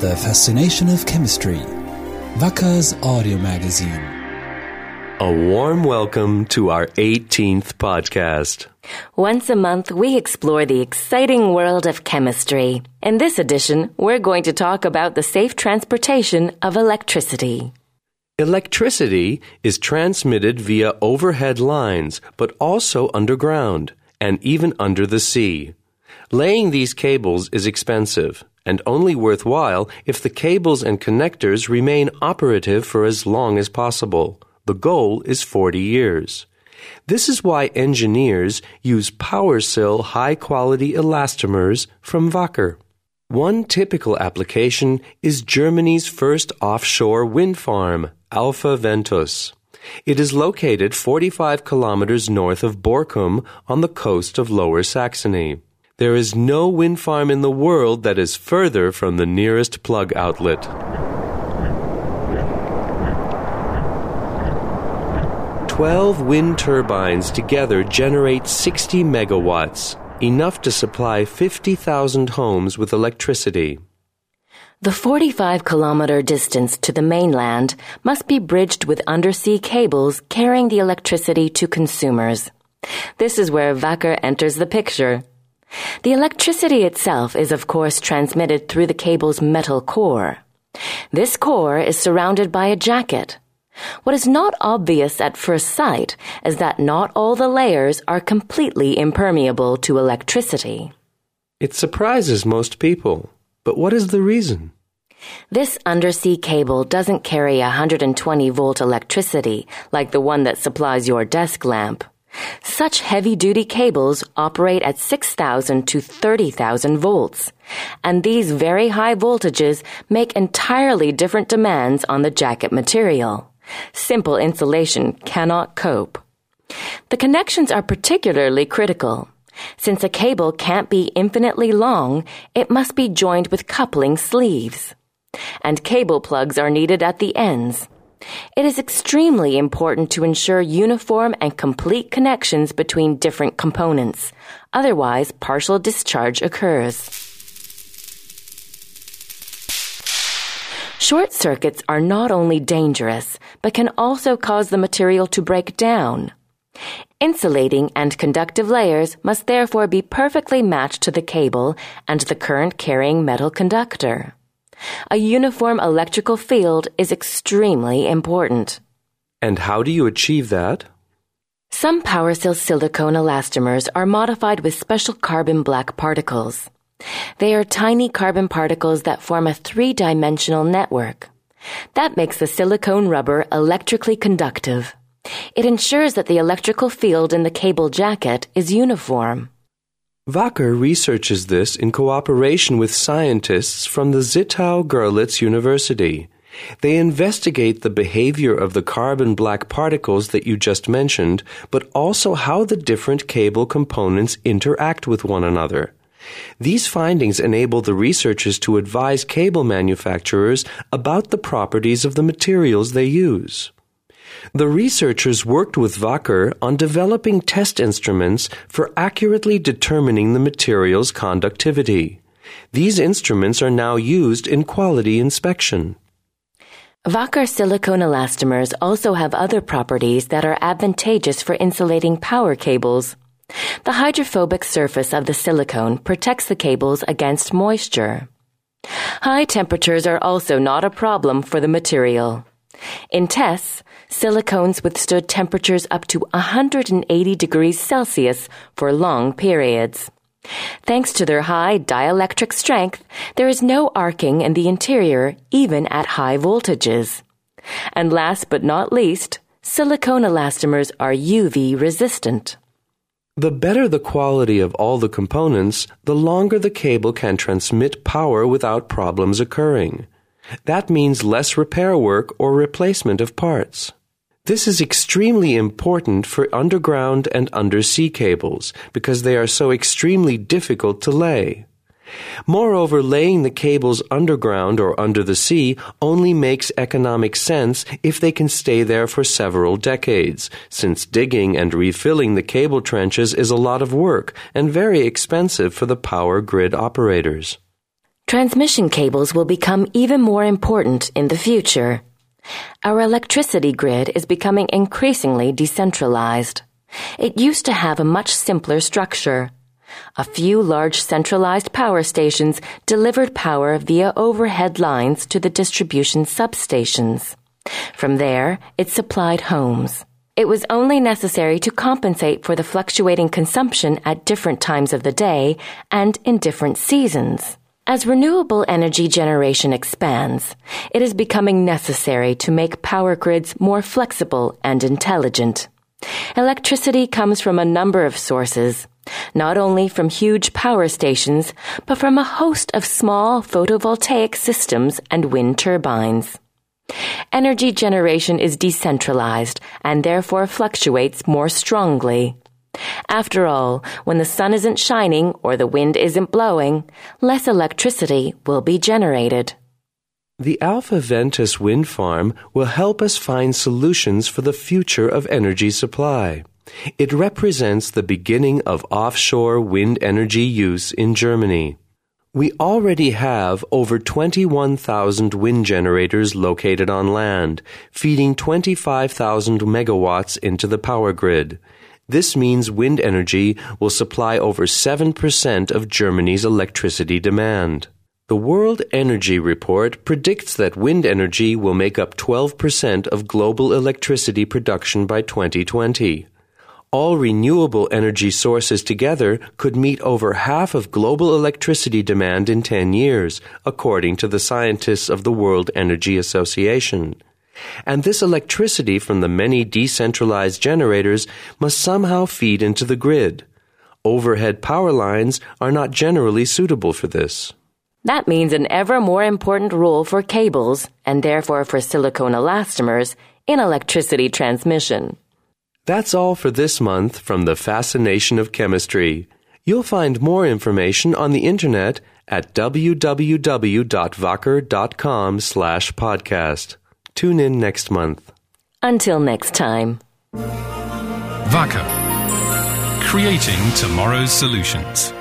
The Fascination of Chemistry, Wacker's audio magazine. A warm welcome to our 18th podcast. Once a month, we explore the exciting world of chemistry. In this edition, we're going to talk about the safe transportation of electricity. Electricity is transmitted via overhead lines, but also underground and even under the sea. Laying these cables is expensive and only worthwhile if the cables and connectors remain operative for as long as possible. The goal is 40 years. This is why engineers use PowerSil high quality elastomers from Wacker. One typical application is Germany's first offshore wind farm, Alpha Ventus. It is located 45 kilometers north of Borkum on the coast of Lower Saxony. There is no wind farm in the world that is further from the nearest plug outlet. Twelve wind turbines together generate 60 megawatts, enough to supply 50,000 homes with electricity. The 45 kilometer distance to the mainland must be bridged with undersea cables carrying the electricity to consumers. This is where Wacker enters the picture. The electricity itself is of course transmitted through the cable's metal core. This core is surrounded by a jacket. What is not obvious at first sight is that not all the layers are completely impermeable to electricity. It surprises most people, but what is the reason? This undersea cable doesn't carry 120 volt electricity like the one that supplies your desk lamp. Such heavy duty cables operate at 6,000 to 30,000 volts, and these very high voltages make entirely different demands on the jacket material. Simple insulation cannot cope. The connections are particularly critical. Since a cable can't be infinitely long, it must be joined with coupling sleeves. And cable plugs are needed at the ends. It is extremely important to ensure uniform and complete connections between different components. Otherwise, partial discharge occurs. Short circuits are not only dangerous, but can also cause the material to break down. Insulating and conductive layers must therefore be perfectly matched to the cable and the current carrying metal conductor. A uniform electrical field is extremely important. And how do you achieve that? Some PowerSil silicone elastomers are modified with special carbon black particles. They are tiny carbon particles that form a three-dimensional network. That makes the silicone rubber electrically conductive. It ensures that the electrical field in the cable jacket is uniform. Wacker researches this in cooperation with scientists from the Zittau Görlitz University. They investigate the behavior of the carbon black particles that you just mentioned, but also how the different cable components interact with one another. These findings enable the researchers to advise cable manufacturers about the properties of the materials they use. The researchers worked with Wacker on developing test instruments for accurately determining the material's conductivity. These instruments are now used in quality inspection. Wacker silicone elastomers also have other properties that are advantageous for insulating power cables. The hydrophobic surface of the silicone protects the cables against moisture. High temperatures are also not a problem for the material. In tests, silicones withstood temperatures up to 180 degrees Celsius for long periods. Thanks to their high dielectric strength, there is no arcing in the interior even at high voltages. And last but not least, silicone elastomers are UV resistant. The better the quality of all the components, the longer the cable can transmit power without problems occurring. That means less repair work or replacement of parts. This is extremely important for underground and undersea cables because they are so extremely difficult to lay. Moreover, laying the cables underground or under the sea only makes economic sense if they can stay there for several decades, since digging and refilling the cable trenches is a lot of work and very expensive for the power grid operators. Transmission cables will become even more important in the future. Our electricity grid is becoming increasingly decentralized. It used to have a much simpler structure. A few large centralized power stations delivered power via overhead lines to the distribution substations. From there, it supplied homes. It was only necessary to compensate for the fluctuating consumption at different times of the day and in different seasons. As renewable energy generation expands, it is becoming necessary to make power grids more flexible and intelligent. Electricity comes from a number of sources, not only from huge power stations, but from a host of small photovoltaic systems and wind turbines. Energy generation is decentralized and therefore fluctuates more strongly. After all, when the sun isn't shining or the wind isn't blowing, less electricity will be generated. The Alpha Ventus wind farm will help us find solutions for the future of energy supply. It represents the beginning of offshore wind energy use in Germany. We already have over 21,000 wind generators located on land, feeding 25,000 megawatts into the power grid. This means wind energy will supply over 7% of Germany's electricity demand. The World Energy Report predicts that wind energy will make up 12% of global electricity production by 2020 all renewable energy sources together could meet over half of global electricity demand in 10 years, according to the scientists of the World Energy Association. And this electricity from the many decentralized generators must somehow feed into the grid. Overhead power lines are not generally suitable for this. That means an ever more important role for cables, and therefore for silicone elastomers, in electricity transmission. That's all for this month from The Fascination of Chemistry. You'll find more information on the internet at www.wacker.com slash podcast. Tune in next month. Until next time. Wacker. Creating tomorrow's solutions.